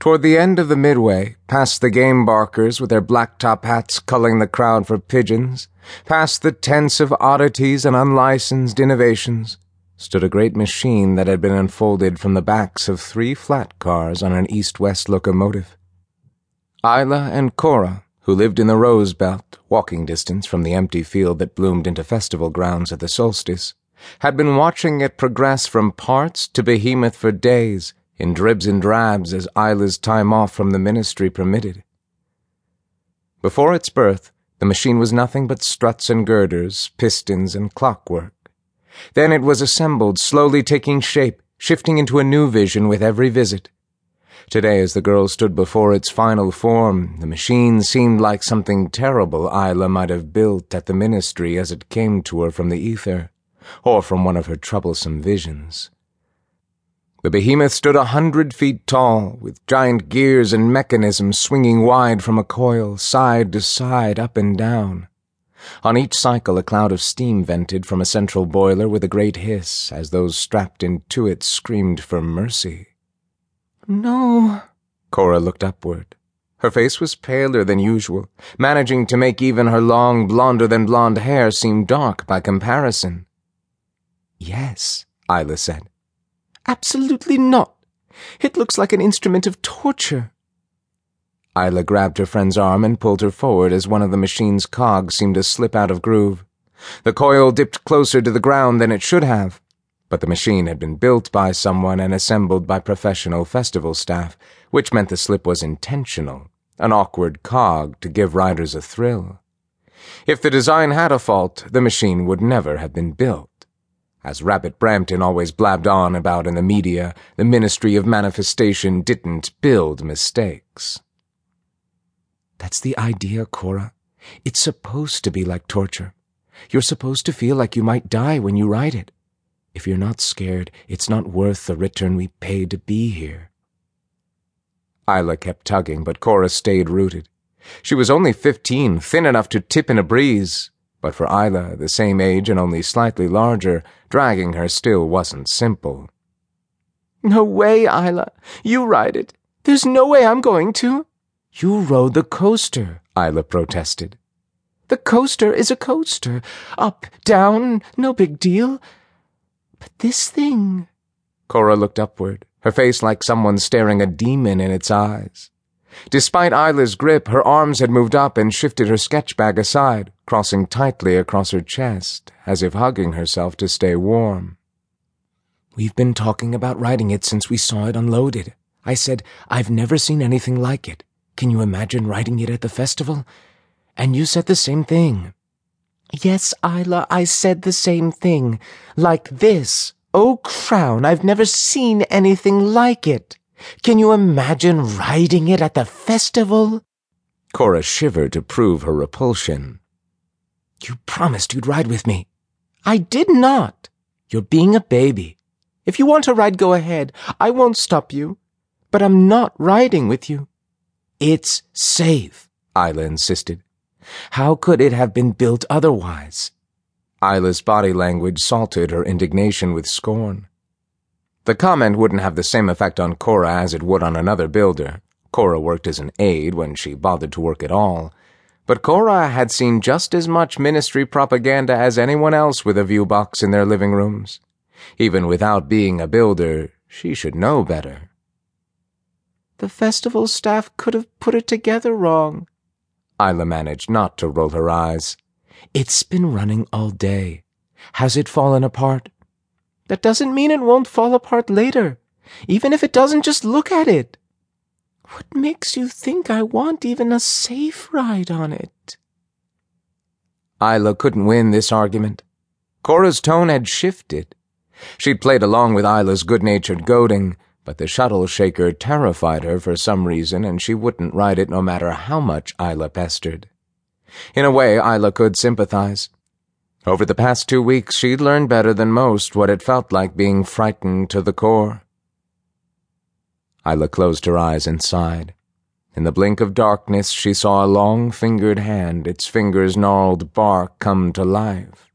Toward the end of the midway, past the game barkers with their black top hats culling the crowd for pigeons, past the tents of oddities and unlicensed innovations, stood a great machine that had been unfolded from the backs of three flat cars on an east-west locomotive. Eila and Cora, who lived in the Rose Belt, walking distance from the empty field that bloomed into festival grounds at the solstice, had been watching it progress from parts to behemoth for days, in dribs and drabs as Eila's time off from the ministry permitted. Before its birth, the machine was nothing but struts and girders, pistons and clockwork. Then it was assembled, slowly taking shape, shifting into a new vision with every visit. Today, as the girl stood before its final form, the machine seemed like something terrible Eila might have built at the ministry as it came to her from the ether, or from one of her troublesome visions. The behemoth stood a hundred feet tall, with giant gears and mechanisms swinging wide from a coil, side to side, up and down. On each cycle, a cloud of steam vented from a central boiler with a great hiss, as those strapped into it screamed for mercy. No. Cora looked upward. Her face was paler than usual, managing to make even her long, blonder than blonde hair seem dark by comparison. Yes, Eila said. Absolutely not. It looks like an instrument of torture. Eila grabbed her friend's arm and pulled her forward as one of the machine's cogs seemed to slip out of groove. The coil dipped closer to the ground than it should have, but the machine had been built by someone and assembled by professional festival staff, which meant the slip was intentional, an awkward cog to give riders a thrill. If the design had a fault, the machine would never have been built. As Rabbit Brampton always blabbed on about in the media, the Ministry of Manifestation didn't build mistakes. That's the idea, Cora. It's supposed to be like torture. You're supposed to feel like you might die when you write it. If you're not scared, it's not worth the return we paid to be here. Eila kept tugging, but Cora stayed rooted. She was only fifteen, thin enough to tip in a breeze, but for Eila, the same age and only slightly larger, dragging her still wasn't simple. No way, Eila. You ride it. There's no way I'm going to. You rode the coaster, Eila protested. The coaster is a coaster. Up, down, no big deal. But this thing. Cora looked upward, her face like someone staring a demon in its eyes. Despite Eila's grip, her arms had moved up and shifted her sketch bag aside, crossing tightly across her chest, as if hugging herself to stay warm. We've been talking about writing it since we saw it unloaded. I said, I've never seen anything like it. Can you imagine writing it at the festival? And you said the same thing. Yes, Eila, I said the same thing. Like this. Oh, Crown, I've never seen anything like it. Can you imagine riding it at the festival? Cora shivered to prove her repulsion. You promised you'd ride with me. I did not. You're being a baby. If you want to ride, go ahead. I won't stop you. But I'm not riding with you. It's safe, Eila insisted. How could it have been built otherwise? Eila's body language salted her indignation with scorn. The comment wouldn't have the same effect on Cora as it would on another builder. Cora worked as an aide when she bothered to work at all. But Cora had seen just as much ministry propaganda as anyone else with a view box in their living rooms. Even without being a builder, she should know better. The festival staff could have put it together wrong. Eila managed not to roll her eyes. It's been running all day. Has it fallen apart? That doesn't mean it won't fall apart later. Even if it doesn't, just look at it. What makes you think I want even a safe ride on it? Eila couldn't win this argument. Cora's tone had shifted. She'd played along with Eila's good-natured goading, but the shuttle shaker terrified her for some reason, and she wouldn't ride it no matter how much Eila pestered. In a way, Eila could sympathize. Over the past two weeks, she'd learned better than most what it felt like being frightened to the core. Eila closed her eyes and sighed. In the blink of darkness, she saw a long-fingered hand, its fingers gnarled bark come to life.